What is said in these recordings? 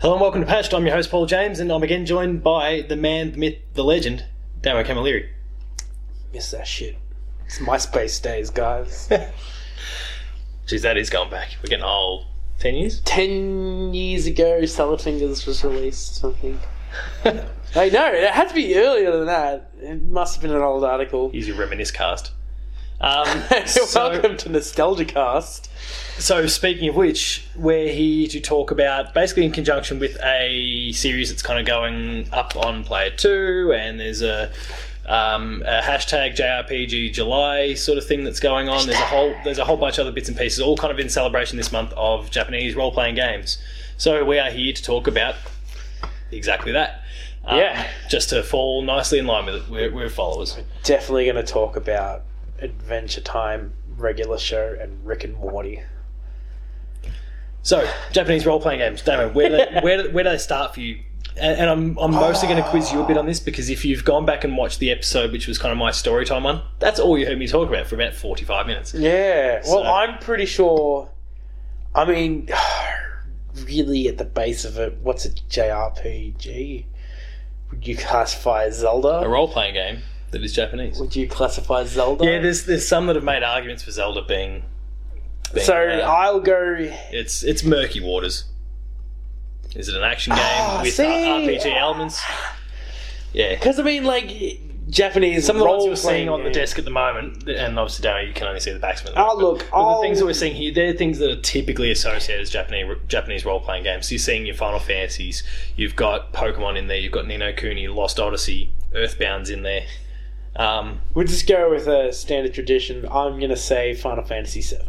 Hello and welcome to Patched. I'm your host Paul James, and I'm again joined by the man, the myth, the legend, Damo Camilleri. Miss that shit. It's MySpace days, guys. Jeez, that is going back. We're getting old. Ten years? Ten years ago, Salad Fingers was released, I think. I know, it had to be earlier than that. It must have been an old article. Use your reminisce cast. Um, so, Welcome to Nostalgia Cast. so, speaking of which, we're here to talk about basically in conjunction with a series that's kind of going up on Player Two, and there's a um, a hashtag JRPG July sort of thing that's going on. There's a whole there's a whole bunch of other bits and pieces, all kind of in celebration this month of Japanese role playing games. So we are here to talk about exactly that. Um, Yeah. just to fall nicely in line with it. We're, we're followers. Definitely going to talk about Adventure Time, regular show, and Rick and Morty. So Japanese role playing games, Damon. Where do they, where do, where do they start for you? And, and I'm I'm mostly going to quiz you a bit on this because if you've gone back and watched the episode, which was kind of my story time one, that's all you heard me talk about for about 45 minutes. Yeah, well, I'm pretty sure. I mean, really, at the base of it, what's a JRPG? Would you classify A Zelda? A role playing game that is Japanese. Would you classify Zelda? Yeah, there's there's some that have made arguments for Zelda being. being, so uh, I'll go. it's it's murky waters. Is it an action game Ah, with see? RPG elements? Yeah. Because I mean, like Japanese. Some of the ones you're seeing on the desk at the moment, and obviously, Damo, you can only see the backs of it. Oh, look, but I'll- the things that we're seeing here, they're things that are typically associated as Japanese Japanese role playing games. So you're seeing your Final Fantasies, you've got Pokemon in there, you've got Ni no Kuni, Lost Odyssey, Earthbound's in there. Um, We'll just go with a standard tradition. I'm gonna say Final Fantasy VII.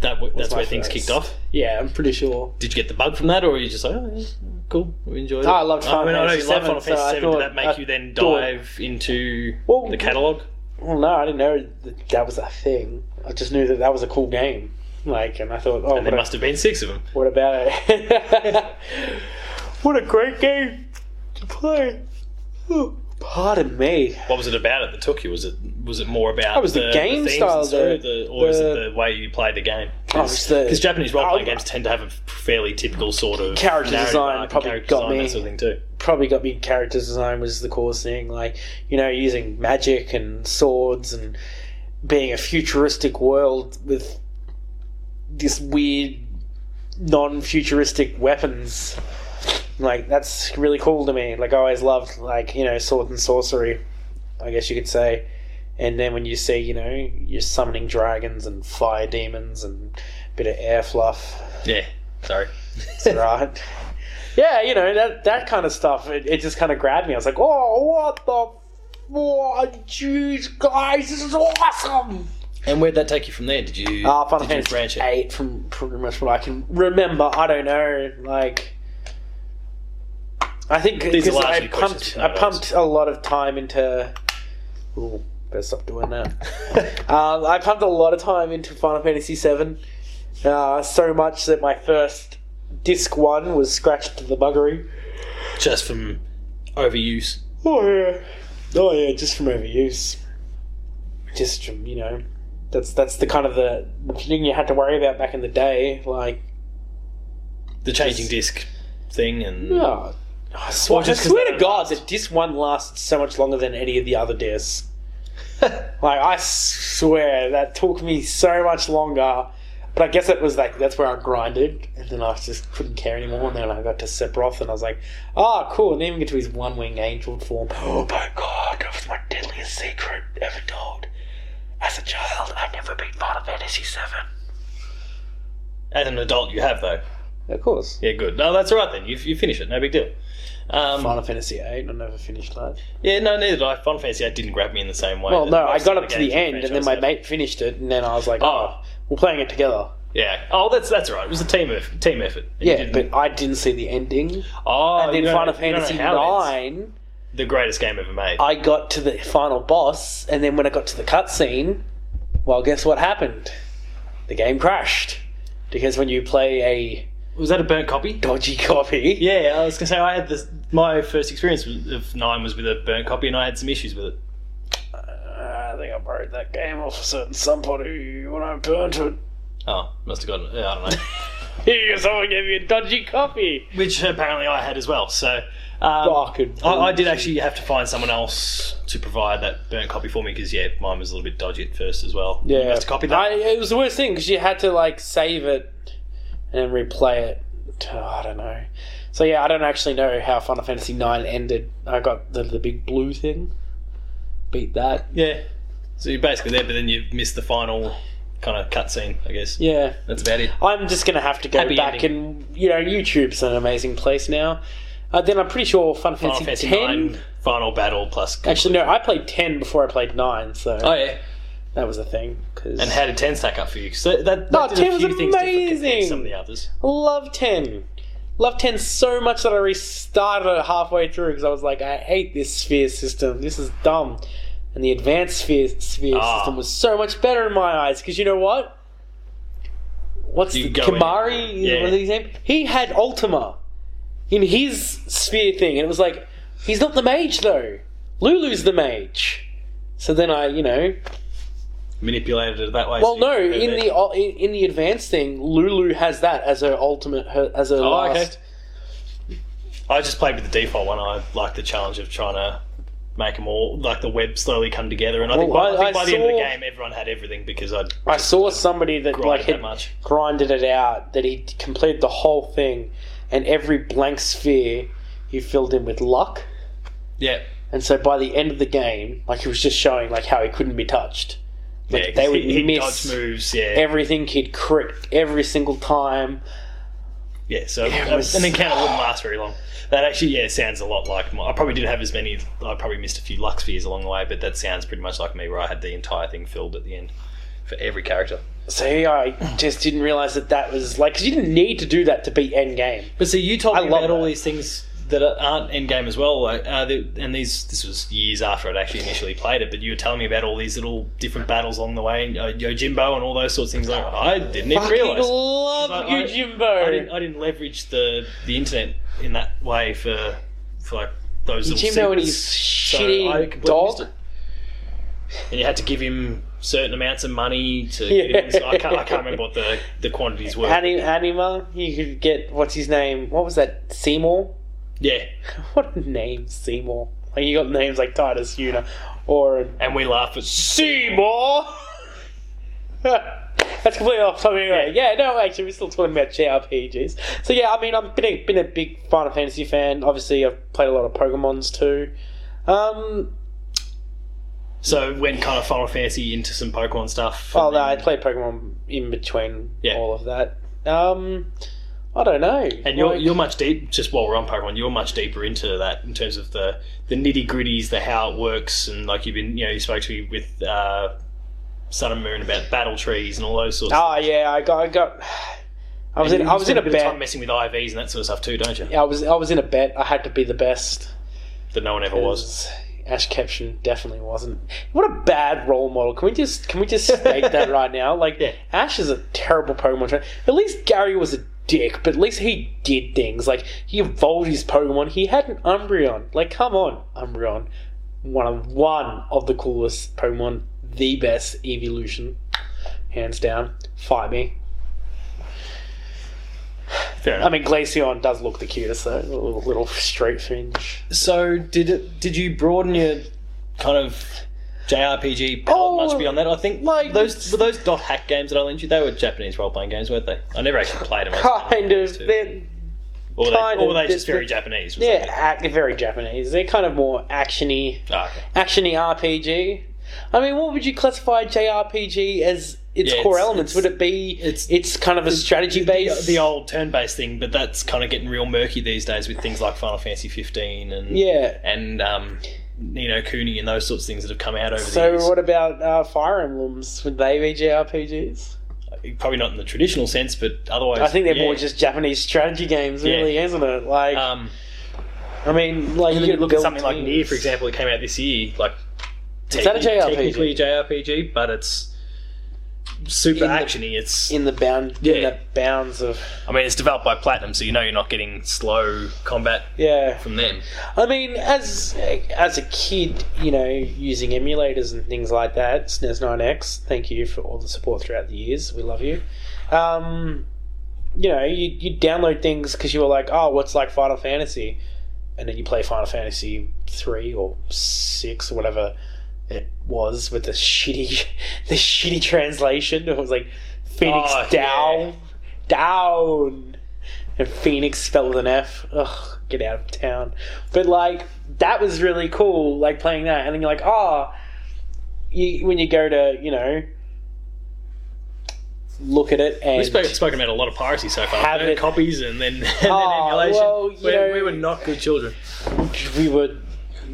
that w- that's where things kicked off. Yeah, I'm pretty sure. Did you get the bug from that, or were you just like, oh, yeah, cool, we enjoyed it? Oh, I loved Final I mean, I know you Fantasy love Final so Fantasy I VII. Did that make I you then dive into Well, the catalogue? Well, no, I didn't know that, that was a thing. I just knew that that was a cool game. Like, and I thought, oh, And there must have been six of them. what about it? what a great game to play. Oh, pardon me. What was it about it that took you? Was it was it more about was the game themes style, story, the- the- or is it the way you played the game? Oh, Because Japanese role playing Oh, games tend to have a fairly typical sort of Character design probably character got design, me. that sort of thing too. Probably got me character design was the coolest thing. Like, you know, using magic and swords and being a futuristic world with this weird non-futuristic weapons. Like that's really cool to me. Like I always loved like, you know, sword and sorcery, I guess you could say. And then when you see, you know, you're summoning dragons and fire demons and a bit of air fluff. Yeah, sorry. right? Yeah, you know that that kind of stuff. It, it just kind of grabbed me. I was like, "Oh, what the? Oh, jeez, guys, this is awesome!" And where'd that take you from there? Did you Ah, Final did you Fantasy? Eight, from pretty much what I can remember. I don't know, like. I think These are because I questions pumped, from I pumped a lot of time into. Ooh, better stop doing that. um, I pumped a lot of time into Final Fantasy VII, uh, so much that my first disc one was scratched to the buggery. Just from overuse. Oh yeah, oh yeah, just from overuse. Just from you know, that's that's the kind of the, thing you had to worry about back in the day. Like, The changing disc thing and oh, I swear, just I 'cause swear to God that this one lasted so much longer than any of the other discs. Like I swear that took me so much longer. But I guess it was like that's where I grinded, and then I just couldn't care anymore. And then I got to Sephiroth, and I was like, "Ah, cool!" And then even get to his one-winged angel form. Oh my god, that was my deadliest secret ever told. As a child, I never beat Final Fantasy VII. as an adult you have though. Of course, Yeah, good. No, that's all right then. You you finish it, no big deal. Um, Final Fantasy VIII. I never finished that. yeah, no, neither did I. Final Fantasy it didn't grab me in the same way. Well, that no, I most got of up to games the in end, and then my have. mate finished it, and then I was like, Oh. "Oh, we're playing it together." Yeah. Oh, that's that's all right. It was a team effort. Team effort. And you Yeah, didn't- but I didn't see the ending. oh, and then you don't- Final you don't know Fantasy how it. Nine, the greatest game ever made. I got to the final boss, and then when I got to the cutscene, well, guess what happened? The game crashed because when you play a was that a burnt copy? dodgy copy, Yeah, I was gonna say I had this. My first experience of nine was with a burnt copy, and I had some issues with it. uh, I think I borrowed that game off a certain somebody when I burnt it. Oh, must have gotten. Yeah, I don't know. Here, someone gave me a dodgy copy, which apparently I had as well. So um, Fucking I, I did bullshit. actually have to find someone else to provide that burnt copy for me because yeah, mine was a little bit dodgy at first as well. you Yeah, have to copy that. I, it was the worst thing because you had to like save it and then replay it. Oh, I don't know. So yeah, I don't actually know how Final Fantasy IX ended. I got the the big blue thing. Beat that. yeah, so you're basically there, but then you missed the final kind of cutscene. I guess Yeah. that's about it. I'm just gonna have to go Happy back ending. and you know YouTube's an amazing place now. Uh, then I'm pretty sure Final Final Fantasy, Fantasy 10. Nine final battle plus. Actually, no, I played 10 before I played 9, so Oh yeah, that was a thing. Cause and how did ten stack up for you? So that, that No, did 10 a was few things compared to amazing. some of the others. Love 10. Love 10 so much that I restarted it halfway through because I was like, I hate this sphere system. This is dumb. And the advanced sphere, sphere Ah. system was so much better in my eyes because you know what? What's You the Kimahri? yeah. His name? He had Ultima in his sphere thing, and it was like, he's not the mage though. Lulu's the mage. So then I, you know, Manipulated it that way. well, so no, in the uh, in, in the advanced thing, Lulu has that as her ultimate, her, as her Oh, okay. last. I just played with the default one. I like the challenge of trying to make them all like the web slowly come together. And I think, Well, by, I I- think I by the end of the game, everyone had everything because I'd I saw somebody that like that had much. grinded it out, that he completed the whole thing, and every blank sphere he filled in with luck. Yeah, And so by the end of the game, like he was just showing like how he couldn't be touched. Like yeah. 'cause they would he, he'd miss dodge moves. Yeah, everything. He'd crit every single time. yeah. So It was- an encounter wouldn't last very long. That actually, yeah, sounds a lot like. My, I probably didn't have as many. I probably missed a few luck spheres along the way, but that sounds pretty much like me, where I had the entire thing filled at the end for every character. So yeah, I just didn't realize that that was like because you didn't need to do that to beat end game. But see, you told I me love about all these things that aren't end game as well. Uh, and these this was years after I'd actually initially played it. But you were telling me about all these little different battles along the way, and, uh, Yojimbo and all those sorts of things. Like, I didn't even realize. love I- I- Yojimbo. I didn't, I didn't leverage the the internet in that way for for like those little Yojimbo and his. So shitty dog. And you had to give him certain amounts of money to Yeah. get him. So I can't I can't remember what the the quantities were. Ani- Anima, you could get what's his name? What was that? Seymour. Yeah, What a name, Seymour. Like you got names like Tidus Yuna or and we laugh at Seymour. That's completely off topic anyway. Yeah, no, actually, we're still talking about JRPGs. So yeah, I mean, I've been a, been a big Final Fantasy fan. Obviously, I've played a lot of Pokemon's too. Um, So went kind of Final Fantasy into some Pokemon stuff. oh no, I played Pokemon in between Yeah. all of that. Um, I don't know. and you're Like- you're much deep. Just while we're on Pokemon, you're much deeper into that in terms of the the nitty gritties, the how it works, and like you've been, you know, you spoke to me with uh, Sun and Moon about battle trees and all those sorts. Oh yeah, I got, I got. I was And in, I was in a bit of time bet. messing with IVs and that sort of stuff too, don't you? Yeah, I was, I was in a bet. I had to be the best. That no one ever was. Ash Ketchum definitely wasn't. What a bad role model. Can we just, can we just state that right now? Like, Yeah. Ash is a terrible Pokemon trainer. At least Gary was a dick, but at least he did things. Like, he evolved his Pokemon. He had an Umbreon. Like, come on, Umbreon. One of one of the coolest Pokemon, the best evolution, hands down. Fight me. Fair enough. I mean, Glaceon does look the cutest though. A little, little straight fringe. so did it? Did you broaden your kind of JRPG Oh, much beyond that? I think like- those were those dot hack games that I lent you. They were Japanese role playing games, weren't they? I never actually played them. Kind of. They're, Or were they, kind or they just very Japanese? Yeah, ac- very Japanese. They're kind of more actiony. Oh, okay. actiony RPG. I mean, what would you classify JRPG as its Yeah, core it's- elements? it's- Would it be it's- it's, kind of a strategy The, the old turn-based thing, but that's kind of getting real murky these days with things like Final Fantasy 15 and yeah. and um, Ni no Kuni and those sorts of things that have come out over the years. So what about uh, Fire Emblems? Would they be JRPGs? Probably not in the traditional sense, but otherwise, I think they're yeah. more just Japanese strategy games, Yeah. really, isn't it? Like, Um, I mean, like you you could look at something like teams. Nier, for example, that came out this year. Like, Is that a JRPG? Technically a JRPG, but it's super actiony. It's in the bound, Yeah. in the bounds of I mean, it's developed by Platinum, so you know you're not getting slow combat yeah. from them. I mean, as as a kid, you know, using emulators and things like that, SNES 9X, thank you for all the support throughout the years. We love you. Um, you know, you you download things because you were like, oh, what's like Final Fantasy, and then you play Final Fantasy three or six or whatever it was with the shitty the shitty translation. It was like Phoenix Oh, down, down, and Phoenix spelled with an F. Ugh, get out of town. But like that was really cool, like playing that, and then you're like, oh, you, when you go to you know look at it and We've spoken, spoken about a lot of piracy so far. Have it- copies and then, and then Oh, emulation. well, we, we were not good children. we were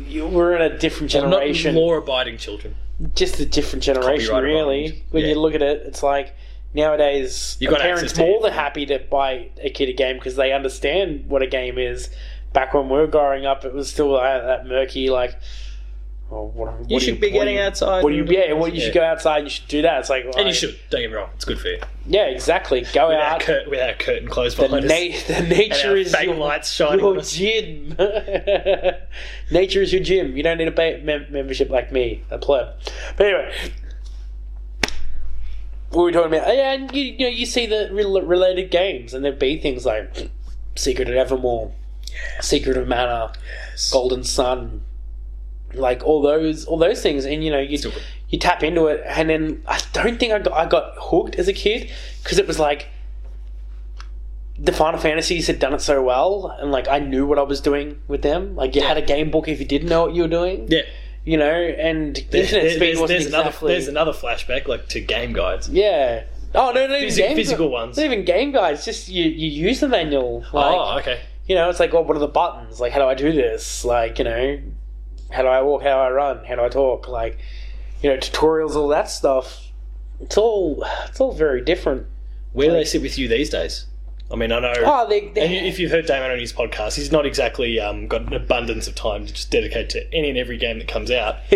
you- we're in a different Well, not generation. law-abiding children. just a different generation, Copyright really. abiding. When Yeah. you look at it, it's like nowadays You a got parents more than happy to buy a kid a game because they understand what a game is. Back when we were growing up, it was still uh, that murky, like. Oh, what, what You should be what getting you, outside. What do you? Yeah, what you should go outside. You should do that. It's like, And you should. Don't get me wrong. It's good for you. Yeah, exactly. Go Without, out. cur- without curtain closed The, behind na- us. the nature is your, lights shining your gym. nature is your gym. You don't need a pay mem- membership like me, a pleb. But anyway, what were we talking about? Oh, yeah, and you, you know, you see the rel- related games, and there'd be things like Secret of Evermore, Secret of Mana, Golden Sun, like all those, all those things, and you know, you you tap into it, and then I don't think I got I got hooked as a kid because it was like the Final Fantasies had done it so well, and like I knew what I was doing with them. Like you had a game book if you didn't know what you were doing, Yeah. you know, and There- internet there- speed there's, wasn't there's another there's another flashback like to game guides. yeah. Oh no, not even Physi- game physical gu- ones. Not even game guides. Just you, you use the manual. Oh, like, oh, okay. you know, it's like, oh, what are the buttons? Like, how do I do this? Like, you know, how do I walk? How do I run? How do I talk? Like, you know, tutorials, all that stuff. It's all, it's all very different. Where do they sit with you these days? I mean, I know. Oh, they, they and if you've heard Damon on his podcast, he's not exactly um, got an abundance of time to just dedicate to any and every game that comes out.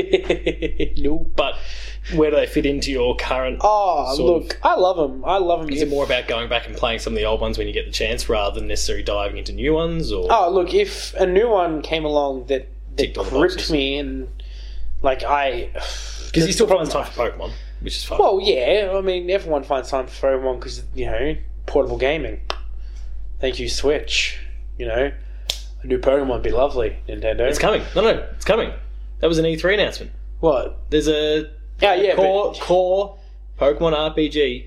no. But where do they fit into your current? Oh, look, I love them. I love them. Is it more about going back and playing some of the old ones when you get the chance, rather than necessarily diving into new ones? Or Oh, look, if a new one came along that, that Ticked all the gripped me and, like, I. because you still find time for Pokemon, which is fun. Well, yeah, I mean, everyone finds time for Pokemon because, you know, portable gaming. Thank you, Switch. You know, a new Pokemon would be lovely, Nintendo. it's coming. No, no, it's coming. That was an E3 announcement. What? There's a ah, Yeah, yeah, core but, core Pokemon RPG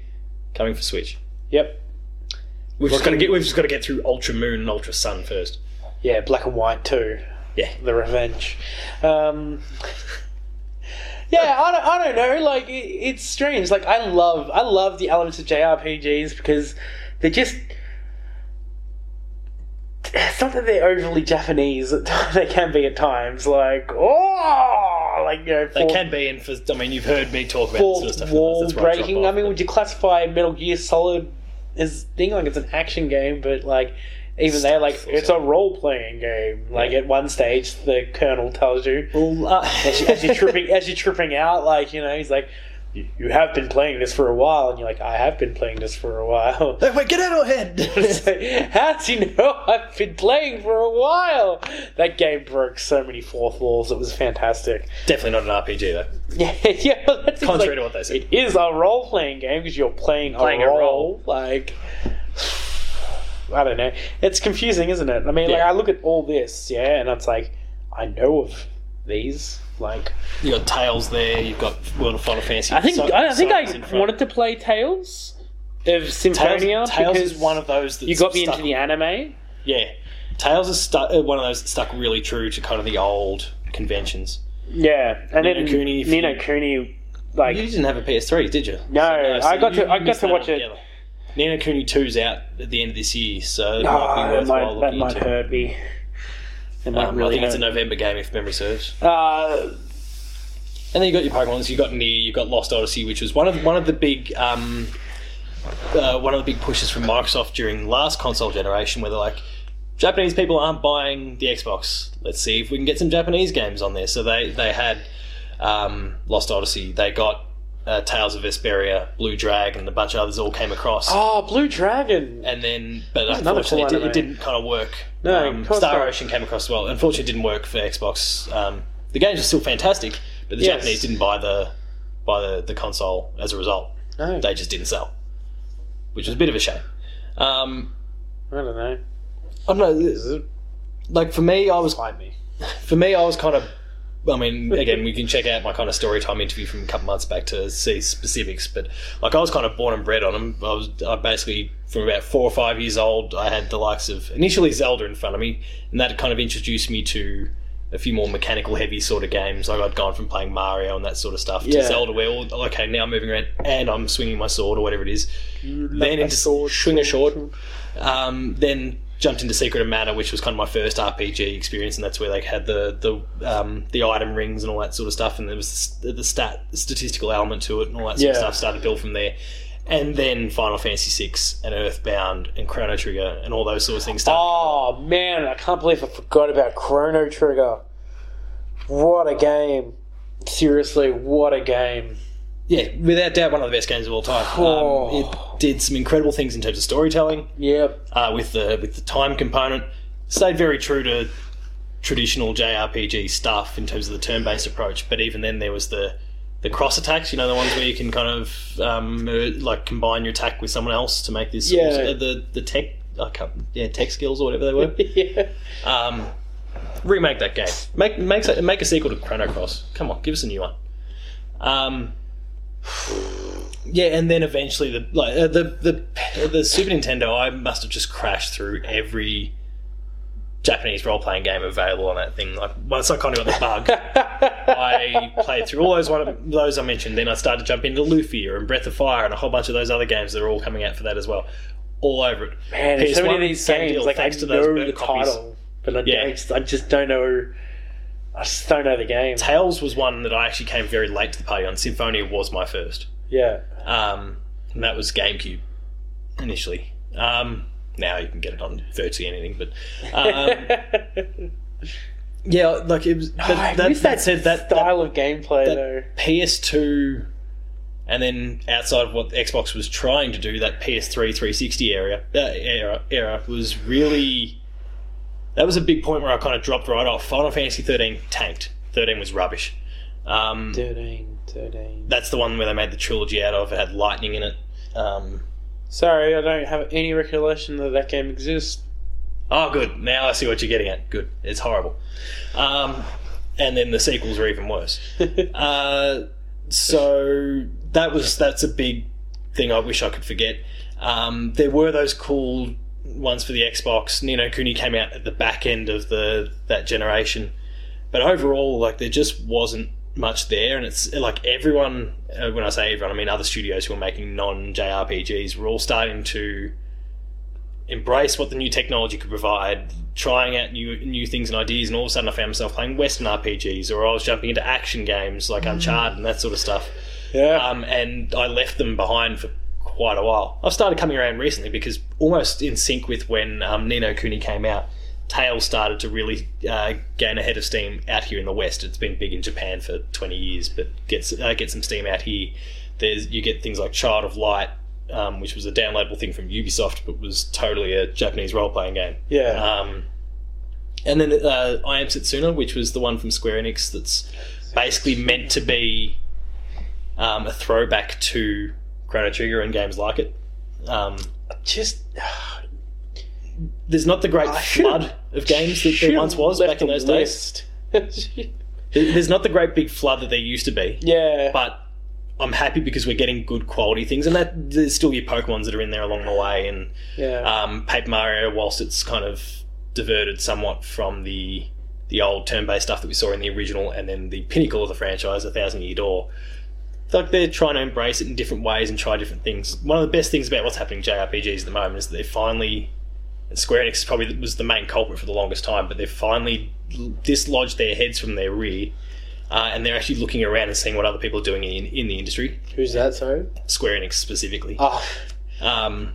coming for Switch. Yep. We've just got to get we've just got to get through Ultra Moon and Ultra Sun first. Yeah, Black and White too. Yeah. The Revenge. Um, yeah, I don't, I don't know. Like, it, it's strange. Like, I love, I love the elements of JRPGs because they're just. It's not that they're overly Japanese. They can be at times. Like, oh, like you know, They can be, and for I mean, you've heard me talk about this sort of stuff. wall that's where I breaking. I mean, would you classify Metal Gear Solid as being like it's an action game, but like even there, like it's a role playing game. Like at one stage, the colonel tells you Well, uh, as, you, as you're tripping as you're tripping out, like you know, he's like. "You- You have been playing this for a while, and you're like, I have been playing this for a while. Hey, wait, get out of! It's like, How do you know I've been playing for a while? That game broke so many fourth walls. It was fantastic. Definitely not an RPG though. Yeah, yeah. but That's Contrary like, to what they said. It is a role playing game because you're playing, Playing a, a role. role. Like, I don't know. It's confusing, isn't it? I mean, like, I look at all this, yeah, and it's like, I know of these. Like, You got Tales there. You've got World of Final Fantasy. I think so- I, I think Cypress in I wanted to play Tales of Symphonia Tales, Tales because is one of those that you got me stuck, into the anime. yeah. Tales is stu- uh, one of those that stuck really true to kind of the old conventions. Yeah, and Ni then no Kuni, if Nino you- Kuni, like, you didn't have a PS3, did you? No, I got to- I got to watch it. altogether. Ni no Kuni 2's out at the end of this year, so it might be that worthwhile might, that looking might into. hurt me. It might Um, really I think it's a. November game if memory serves. Uh, And then you got your Pokemons. You got Nier. You got Lost Odyssey, which was one of one of the big um, uh, one of the big pushes from Microsoft during last console generation, where they're like, Japanese people aren't buying the Xbox. Let's see if we can get some Japanese games on there. So they they had um, Lost Odyssey. They got uh, Tales of Vesperia, Blue Dragon, and a bunch of others all came across. oh, Blue Dragon. And then, but That's another unfortunately, cool it, did, it didn't kind of work. No, um, of course Star not. Ocean came across as well. Unfortunately, it didn't work for Xbox. Um, the games are still fantastic, but the Yes. Japanese didn't buy the buy the, the console as a result. No. They just didn't sell, which was a bit of a shame. Um, I don't know. I don't know. Like for me, I was Find me. for me, I was kind of. I mean, again, we can check out my kind of story time interview from a couple months back to see specifics. But like, I was kind of born and bred on them. I was I basically from about four or five years old. I had the likes of initially Zelda in front of me, and that kind of introduced me to a few more mechanical heavy sort of games. Like I'd gone from playing Mario and that sort of stuff to Zelda, where all, okay, now I'm moving around and I'm swinging my sword or whatever it is. Then into sword, swing a sword. Um, then jumped into Secret of Mana, which was kind of my first RPG experience, and that's where they had the the um, the item rings and all that sort of stuff, and there was the, the stat statistical element to it and all that sort of stuff. Started to build from there, and then Final Fantasy VI and Earthbound and Chrono Trigger and all those sorts of things. Started. Oh man, I can't believe I forgot about Chrono Trigger. What a game! Seriously, what a game! Yeah, without doubt, one of the best games of all time. Oh. Um, it did some incredible things in terms of storytelling. Yep. uh, with the with the time component. Stayed very true to traditional JRPG stuff in terms of the turn-based approach, but even then there was the the cross attacks. You know, the ones where you can kind of um, like combine your attack with someone else to make this. Yeah. uh, the the tech. I can't, yeah, tech skills or whatever they were. yeah. Um, remake that game. Make make a- make a sequel to Chrono Cross. Come on, give us a new one. Um, yeah, and then eventually the like uh, the the the Super Nintendo, I must have just crashed through every Japanese role playing game available on that thing. Like once I kind of got the bug, I played through all those one those I mentioned. Then I started to jump into Lufia and Breath of Fire and a whole bunch of those other games that are all coming out for that as well. All over it. Man, there's so many of these games. deal, like I to know the title, but I, Yeah. don't, I just don't know. I just don't know the game. Tales was one that I actually came very late to the party on. Symphonia was my first. Yeah. Um, and that was GameCube initially. Um, now you can get it on virtually anything, but um, yeah, like it was. But Oh, I that, that that said, that, that style of gameplay though. PS2, and then outside of what Xbox was trying to do, that PS3 360 area uh, era era was really. That was a big point where I kind of dropped right off. Final Fantasy 13 tanked. 13 was rubbish. Um, 13, 13. that's the one where they made the trilogy out of. It had lightning in it. Um, Sorry, I don't have any recollection that that game exists. oh, good. Now I see what you're getting at. Good. It's horrible. Um, and then the sequels are even worse. Uh, so that was that's a big thing. I wish I could forget. Um, there were those cool ones for the Xbox. Ni no Kuni came out at the back end of the that generation, but overall, like there just wasn't much there. And it's like everyone. Uh, when I say everyone, I mean other studios who are making non JRPGs were all starting to embrace what the new technology could provide, trying out new new things and ideas, and all of a sudden I found myself playing Western RPGs, or I was jumping into action games like Uncharted and that sort of stuff. yeah. Um, and I left them behind for quite a while. I've started coming around recently because almost in sync with when um, Ni no Kuni came out, Tales started to really uh, gain a head of steam out here in the West. It's been big in Japan for 20 years, but gets uh, get some steam out here. There's you get things like Child of Light, um, which was a downloadable thing from Ubisoft, but was totally a Japanese role playing game. yeah. Um, and then uh, I Am Setsuna, which was the one from Square Enix that's basically meant to be um, a throwback to Chrono Trigger and games like it. Um, just there's not the great flood of games that there once was back in those days. There's not the great big flood that there used to be, yeah. but I'm happy because we're getting good quality things, and that there's still your Pokemons that are in there along the way, and yeah. um, Paper Mario, whilst it's kind of diverted somewhat from the the old turn-based stuff that we saw in the original, and then the pinnacle of the franchise, A Thousand Year Door. Like they're trying to embrace it in different ways and try different things. One of the best things about what's happening in JRPGs at the moment is that they're finally. And Square Enix probably was the main culprit for the longest time, but they've finally dislodged their heads from their rear, uh, and they're actually looking around and seeing what other people are doing in, in the industry. Who's that? Sorry. Square Enix specifically. Oh, Um,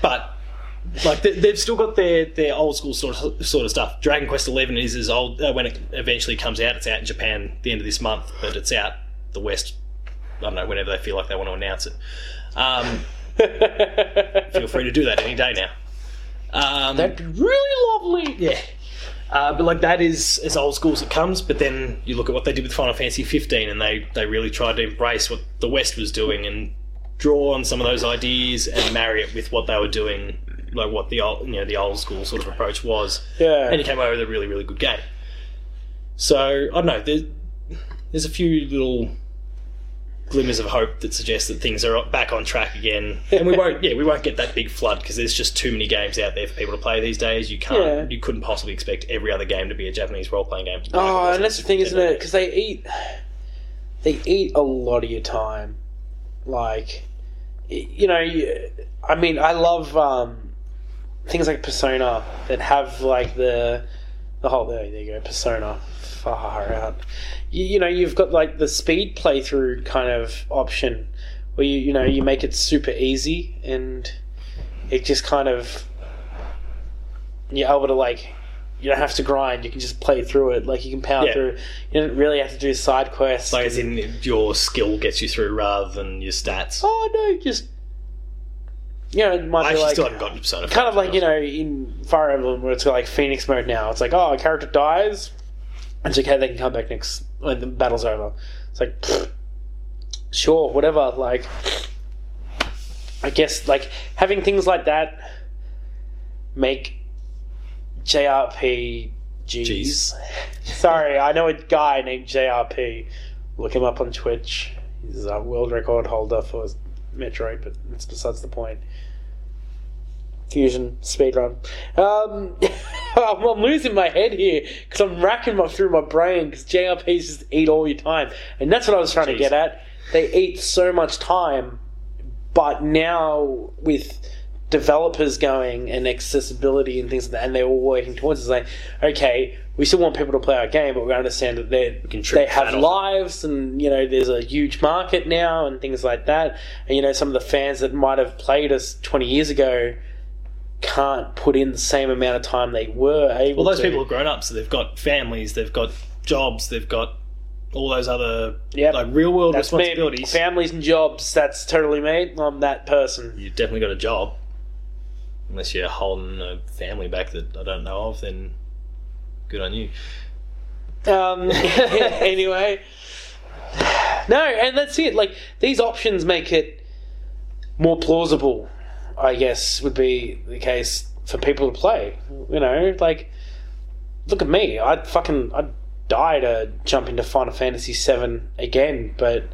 but like they, they've still got their, their old school sort of, sort of stuff. Dragon Quest Eleven is as old uh, when it eventually comes out. It's out in Japan at the end of this month, but it's out the West. I don't know whenever they feel like they want to announce it. Um, feel free to do that any day now. Um, that'd be really lovely. yeah. Uh, but like that is as old school as it comes. But then you look at what they did with Final Fantasy 15, and they they really tried to embrace what the West was doing and draw on some of those ideas and marry it with what they were doing like what the old you know the old school sort of approach was, Yeah. and you came away with a really really good game. So I don't know. There's, there's a few little glimmers of hope that suggest that things are back on track again, and we won't. Yeah, we won't get that big flood because there's just too many games out there for people to play these days. You can't. Yeah. You couldn't possibly expect every other game to be a Japanese role playing game. Oh, and that's the thing, isn't it? Because they eat, they eat a lot of your time. Like, you know, you, I mean, I love um, things like Persona that have like the the whole. There, there you go, Persona. Far out. You, you know, you've got like the speed playthrough kind of option, where you you know you make it super easy and it just kind of you're able to like you don't have to grind. You can just play through it. Like you can power Yeah. through. You don't really have to do side quests. Like as in your skill gets you through rather than your stats. oh no, just you know, it might I be like still haven't gotten Persona. kind of like you know in Fire Emblem where it's like Phoenix mode now. It's like oh, a character dies, it's okay. They can come back next when the battle's over. It's like pfft, sure, whatever. Like I guess like having things like that make JRPGs. Jeez. Sorry, I know a guy named JRP. Look him up on Twitch. He's a world record holder for Metroid, but that's besides the point. Fusion speedrun. Um, I'm, losing my head here because I'm racking my through my brain because JRPGs just eat all your time, and that's what I was trying to get at. They eat so much time, but now with developers going and accessibility and things like that, and they're all working towards it, it's like, okay, we still want people to play our game, but we understand that they they have lives, and you know, there's a huge market now, and things like that. And you know, some of the fans that might have played us 20 years ago can't put in the same amount of time they were able. Well, those to. people have grown up, so they've got families, they've got jobs, they've got all those other Yep. like real world That's me. responsibilities. Families and jobs. That's totally me. I'm that person. You've definitely got a job. Unless you're holding a family back that I don't know of, then good on you. Um, anyway, no, and that's it. Like these options make it more plausible. I guess would be the case for people to play. You know, like look at me. I'd fucking I'd die to jump into Final Fantasy VII again, but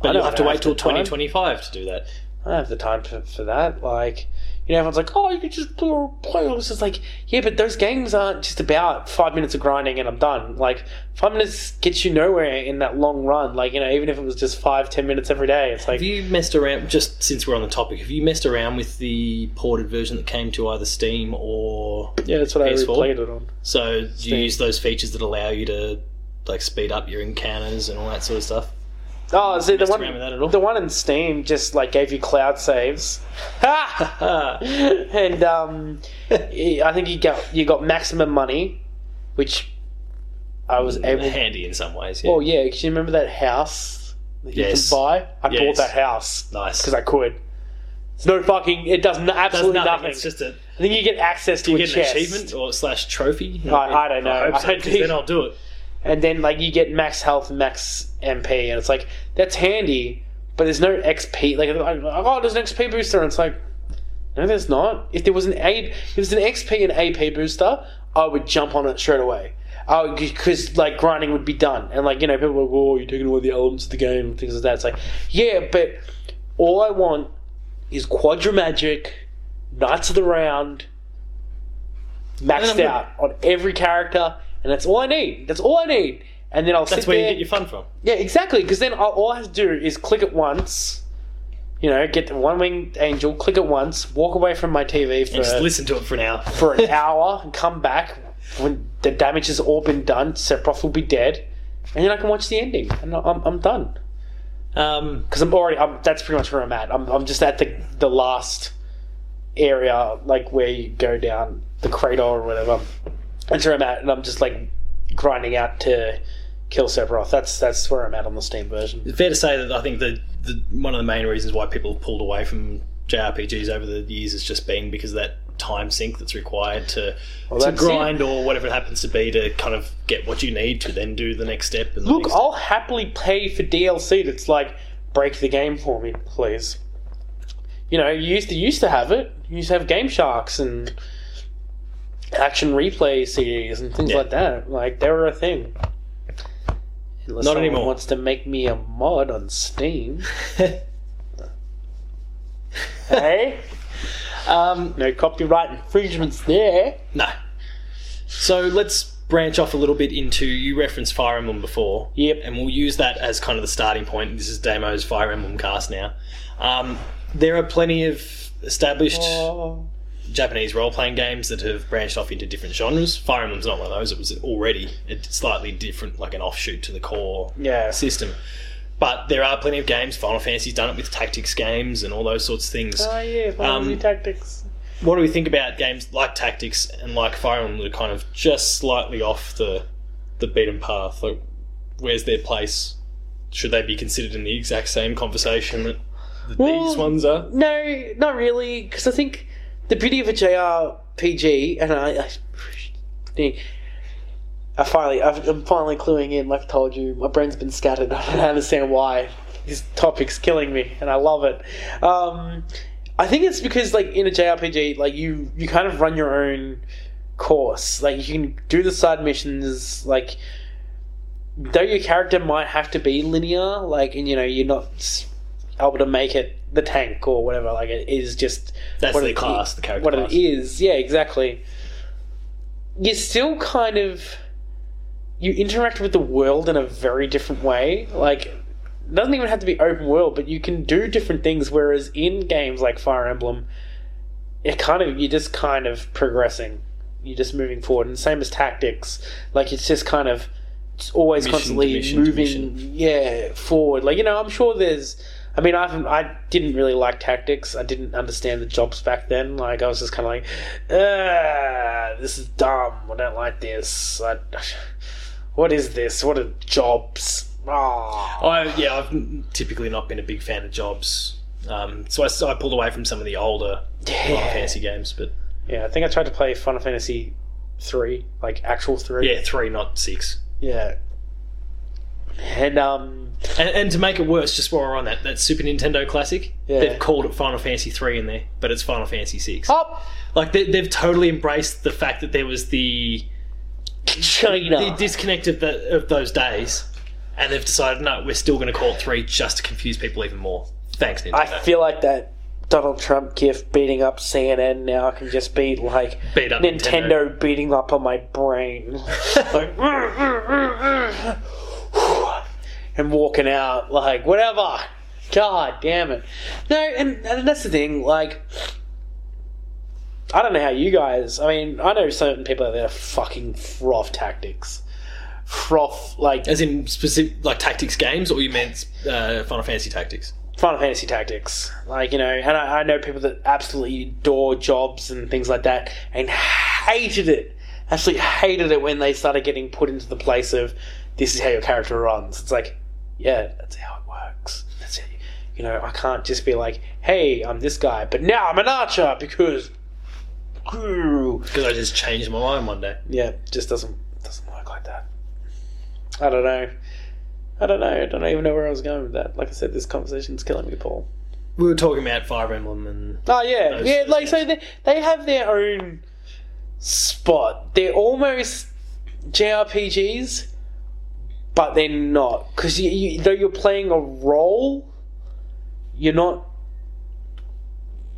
But I don't have to wait till the time. 2025 to do that. I don't have the time for, for that. Like, you know, everyone's like, oh, you can just play play all this. It's like, yeah, but those games aren't just about five minutes of grinding and I'm done. Like, five minutes gets you nowhere in that long run. Like, you know, even if it was just five, ten minutes every day, it's like, Have you messed around, just since we're on the topic, have you messed around with the ported version that came to either Steam or. yeah, that's what I PS4? replayed it on. So, do you Steam. use those features that allow you to like speed up your encounters and all that sort of stuff? Oh, see, the one, around with that at all? the one in Steam just like gave you cloud saves. And um, I think you got you got maximum money, which I was able. Handy in some ways, yeah. Well, yeah, because you remember that house that you Yes. can buy? I Yes. bought that house nice. because I could. It's no fucking. It does n- Does absolutely nothing. nothing. It's just a I think you get access to you a get an chest, achievement or slash trophy. I- I don't know. I hope so, I 'cause think- then I'll do it. And then like you get max health and max MP, and it's like that's handy, but there's no XP. Like, oh, there's an XP booster, and it's like, no, there's not. If there was an A, if there was an XP and AP booster, I would jump on it straight away. Oh, because like grinding would be done, and like you know, people are like, oh, you're taking away the elements of the game and things like that. It's like, yeah, but all I want is Quadra Magic, Knights of the Round, maxed out on every character, and that's all I need. That's all I need. And then I'll That's sit where there. you get your fun from. Yeah, exactly. Because then I'll, all I have to do is click it once. You know, get the one winged angel, click it once, walk away from my TV for And just listen to it for an hour. for an hour, and come back when the damage has all been done. Sephiroth will be dead, and then I can watch the ending, and I'm, I'm done. Um, Because I'm already. I'm, that's pretty much where I'm at. I'm, I'm just at the the last area, like where you go down the crater or whatever. That's where I'm at, and I'm just like grinding out to kill Sephiroth. That's that's where I'm at on the Steam version. it's fair to say that I think the, the one of the main reasons why people have pulled away from JRPGs over the years has just been because of that time sink that's required to Well, to grind or whatever it happens to be to kind of get what you need to then do the next step. And Look, I'll happily pay for DLC that's like break the game for me, please. you know, you used to used to have it. You used to have Game Sharks and action replay CDs and things Yeah. like that. Like they were a thing. Unless Not anymore. Wants to make me a mod on Steam? hey, um, no copyright infringements there. no. So let's branch off a little bit into you referenced Fire Emblem before. Yep. And we'll use that as kind of the starting point. This is Damo's Fire Emblem cast now. Um, there are plenty of established Oh. Japanese role playing games that have branched off into different genres. Fire Emblem's not one of those. It was already a slightly different, like an offshoot to the core Yeah. system. But there are plenty of games. Final Fantasy's done it with tactics games and all those sorts of things. Oh yeah, Fantasy Um, Tactics. What do we think about games like Tactics and like Fire Emblem that are kind of just slightly off the the beaten path? Like, where's their place? Should they be considered in the exact same conversation that, that Well, these ones are? No, not really, because I think the beauty of a JRPG, and I, I I finally, I've, I'm finally cluing in. Like I told you, my brain's been scattered. I don't understand why. This topic's killing me, and I love it. Um, I think it's because, like, in a JRPG, like you, you kind of run your own course. Like you can do the side missions, like though your character might have to be linear, like, and you know, you're not able to make it the tank or whatever. Like, it is just That's what the it class, the character What class. it is, yeah, exactly. You still kind of you interact with the world in a very different way. Like, it doesn't even have to be open world, but you can do different things. Whereas in games like Fire Emblem, it kind of you're just kind of progressing. You're just moving forward, and same as tactics. Like it's just kind of it's always Mission constantly mission moving, yeah, forward. Like you know, I'm sure there's. I mean, I haven't. I didn't really like tactics. I didn't understand the jobs back then. Like I was just kind of like, ah, this is dumb. I don't like this. I, what is this? What are jobs? Ah. I yeah, I've typically not been a big fan of jobs, um, so I, so I pulled away from some of the older Final Fantasy games. But Yeah, I think I tried to play Final Fantasy three, like actual three. yeah, three, not six. Yeah. And um And, and to make it worse, just while we're on that, that Super Nintendo classic, Yeah. they've called it Final Fantasy three in there, but it's Final Fantasy six. Oh, Like they, they've totally embraced the fact that there was the China. the disconnect of, the, of those days, and they've decided no, we're still going to call it three just to confuse people even more. Thanks, Nintendo. I feel like that Donald Trump gif beating up CNN now can just be like Beat up Nintendo, Nintendo. beating up on my brain. like, mm, mm, mm, and walking out like whatever. God damn it. No, and, and that's the thing, like I don't know how you guys I mean, I know certain people out there fucking froth tactics. Froth like As in specific like tactics games, or you meant uh, Final Fantasy Tactics? Final Fantasy Tactics. Like, you know, and I, I know people that absolutely adore jobs and things like that and hated it. Absolutely hated it when they started getting put into the place of this is how your character runs. It's like, yeah, that's how it works. That's how you, know, I can't just be like, hey, I'm this guy, but now I'm an archer because. Because I just changed my mind one day. Yeah, just doesn't doesn't work like that. I don't know. I don't know. I don't even know where I was going with that. Like I said, this conversation's killing me, Paul. We were talking about Fire Emblem and Oh yeah, Those- yeah. Like so, they they have their own spot. They're almost JRPGs, but they're not because you, you, though you're playing a role, you're not.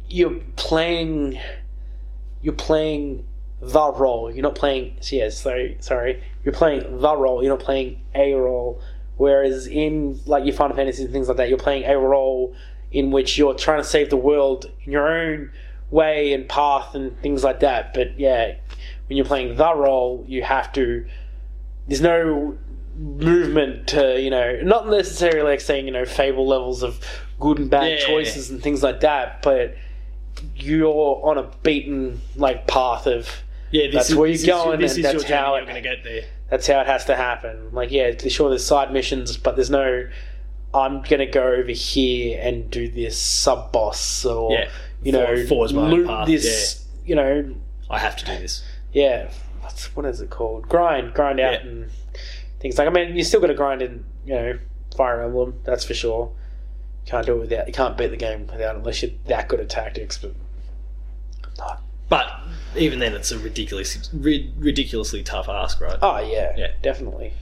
You're playing. You're playing the role. You're not playing. Yeah, sorry, sorry. You're playing the role. You're not playing a role. Whereas in like your Final Fantasy and things like that, you're playing a role in which you're trying to save the world in your own way and path and things like that. But yeah, when you're playing the role, you have to. There's no movement to you know, not necessarily like saying you know fable levels of good and bad Yeah. choices and things like that, but you're on a beaten like path of yeah, this That's is, where you're is- going, This and is that's how you're going to get there. that's how it has to happen. Like, yeah, sure, there's side missions, but there's no, I'm gonna go over here and do this sub boss or Yeah, you know loot path, this. You know, I have to do this. yeah. What's what is it called? Grind, grind out, Yeah. and things like. I mean, you still got to grind in, you know, Fire Emblem. That's for sure. You can't do it without. You can't beat the game without unless you're that good at tactics. But no. But even then, it's a ridiculous, ri- ridiculously tough ask, right? Oh yeah, Yeah. definitely.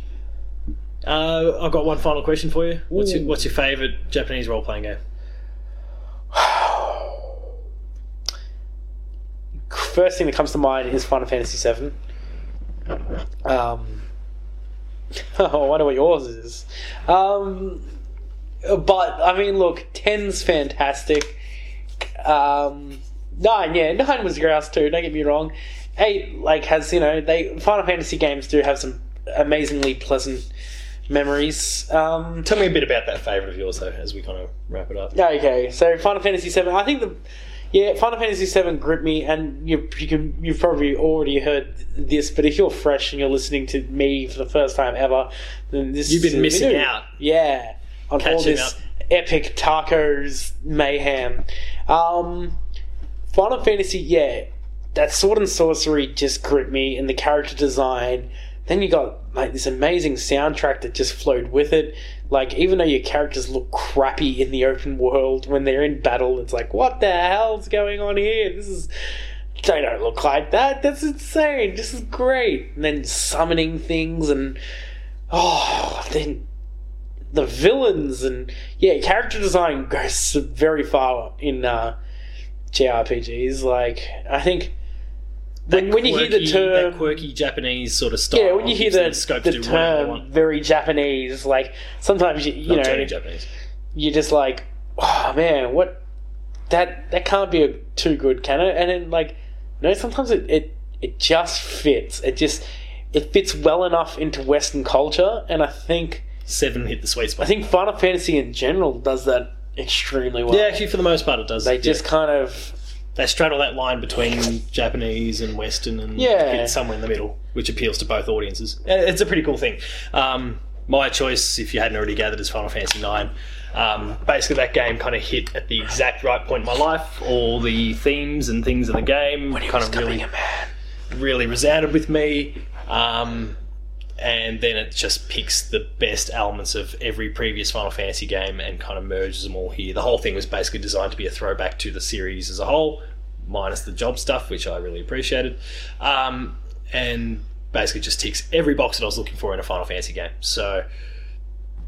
Uh, I've got one final question for you. What's your, what's your favourite Japanese role playing game? First thing that comes to mind is Final Fantasy VII. Um, I wonder what yours is. Um, but I mean, look, 10's fantastic. Um, nine, yeah, nine was grouse too. Don't get me wrong. Eight, like, has you know, they Final Fantasy games do have some amazingly pleasant memories. Um, Tell me a bit about that favourite of yours, though, as we kind of wrap it up. yeah, okay. So Final Fantasy Seven. I think the yeah Final Fantasy VII gripped me, and you you can you've probably already heard this, but if you're fresh and you're listening to me for the first time ever, then this You've been missing new. out. Yeah, on all this up. epic tacos mayhem. Um, Final Fantasy, yeah, that sword and sorcery just gripped me, and the character design. Then you got like this amazing soundtrack that just flowed with it. Like even though your characters look crappy in the open world, when they're in battle, it's like, what the hell's going on here? This is they don't look like that. That's insane. This is great. And then summoning things and oh, then the villains and yeah, character design goes very far in uh, JRPGs. Like I think when, when you hear the term that quirky Japanese sort of style, yeah, when you hear the, the to do whatever they term very Japanese, like sometimes you, you Not know Japanese. you're just like, oh man, what that that can't be a, too good, can it? And then like, no, sometimes it, it it just fits. It just it fits well enough into Western culture, and I think Seven hit the sweet spot. I think Final Fantasy in general does that extremely well. yeah, actually, for the most part, it does. they Yeah. just kind of they straddle that line between Japanese and Western, and Yeah. somewhere in the middle, which appeals to both audiences. It's a pretty cool thing. Um, my choice, if you hadn't already gathered, is Final Fantasy IX. Um, basically, that game kind of hit at the exact right point in my life. All the themes and things in the game kind of really, really resounded with me. Um, and then it just picks the best elements of every previous Final Fantasy game and kind of merges them all here. The whole thing was basically designed to be a throwback to the series as a whole, minus the job stuff, which I really appreciated. Um, and basically just ticks every box that I was looking for in a Final Fantasy game. So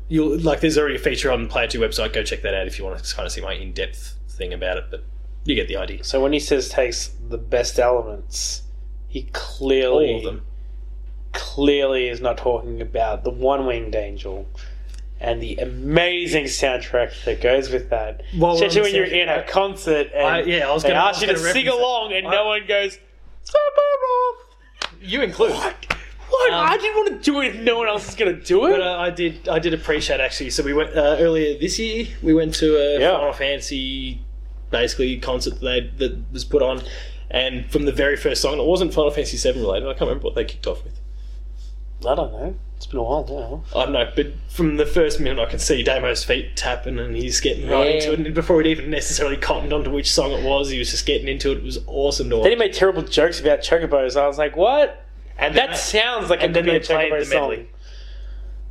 you'll like there's already a feature on Player 2 website, go check that out if you want to kind of see my in-depth thing about it, but you get the idea. So when he says takes the best elements, he clearly All of them. Clearly is not talking about the one winged angel and the amazing soundtrack that goes with that. We're Especially when you're in a concert and I- yeah, I was gonna- ask you to sing along and I- no one goes! You include. What? What? Um, I didn't want to do it if no one else is going to do it. But uh, I did. I did appreciate actually. So we went uh, earlier this year. We went to a Yeah. Final Fantasy, basically concert that they, that was put on, and from the very first song, it wasn't Final Fantasy Seven related. I can't remember what they kicked off with. I don't know. It's been a while now. I don't know, but from the first minute, I can see Damo's feet tapping, and he's getting right Yeah. into it. And before he'd even necessarily cottoned onto which song it was, he was just getting into it. It was awesome to watch. Then he made terrible jokes about chocobos. I was like, what? and then That sounds like and it then be a they played chocobo the song. medley,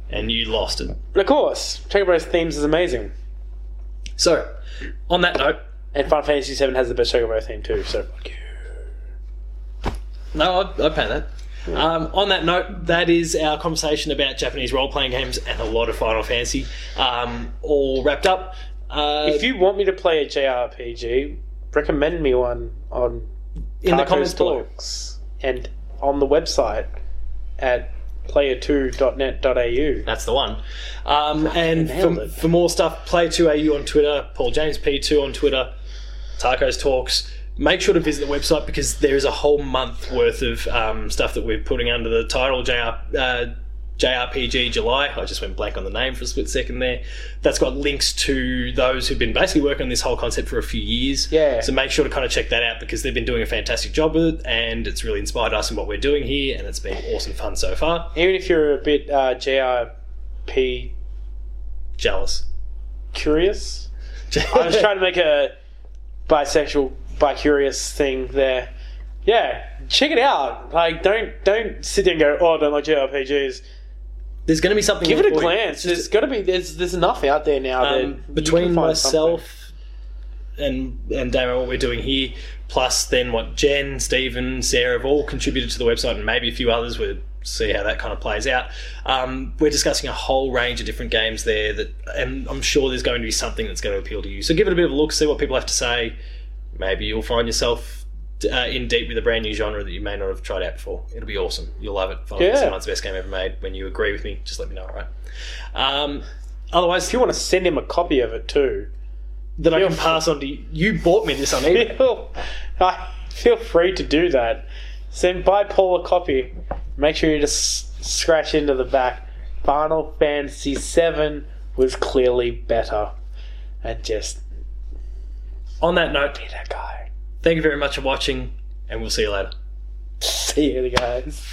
and you lost it. But of course, Chocobo's themes is amazing. So, on that note, And Final Fantasy VII has the best Chocobo theme too, so fuck you. No, I'd, I'd pay that. Um, on that note, that is our conversation about Japanese role playing games and a lot of Final Fantasy, um, all wrapped up. Uh, If you want me to play a JRPG, recommend me one on in the comments below, and on the website at player2.net.au. that's the one. Um, and for, for more stuff, Play2AU on Twitter, Paul James P2 on Twitter, Tacos Talks. Make sure to visit the website because there is a whole month worth of um, stuff that we're putting under the title JR, uh, JRPG July. I just went blank on the name for a split second there. That's got links to those who've been basically working on this whole concept for a few years. Yeah. So make sure to kind of check that out because they've been doing a fantastic job with it and it's really inspired us in what we're doing here and it's been awesome fun so far. Even if you're a bit uh, JRP Jealous. curious, I was trying to make a bisexual, bi-curious thing there. Yeah, check it out. Like, don't don't sit there and go, "Oh, I don't like JRPGs." there's going to be something. Give it a glance. There's got to be there's there's enough out there now that um, can between find something. myself and and Damo, what we're doing here, plus then what Jen, Stephen, Sarah have all contributed to the website, and maybe a few others. We'll see how that kind of plays out. Um, we're discussing a whole range of different games there, that, and I'm sure there's going to be something that's going to appeal to you. So give it a bit of a look, see what people have to say. Maybe you'll find yourself. Uh, in deep with a brand new genre that you may not have tried out before. It'll be awesome. You'll love it. Final Yeah. Fantasy IX's the best game ever made. When you agree with me, just let me know, alright? Um, otherwise, If you want to send him a copy of it too, that I can pass on to you. You bought me this on eBay. feel, uh, feel free to do that. Send buy Paul a copy. Make sure you just scratch into the back. Final Fantasy VII was clearly better, and just on that note, be that guy. thank you very much for watching, and we'll see you later. See you guys.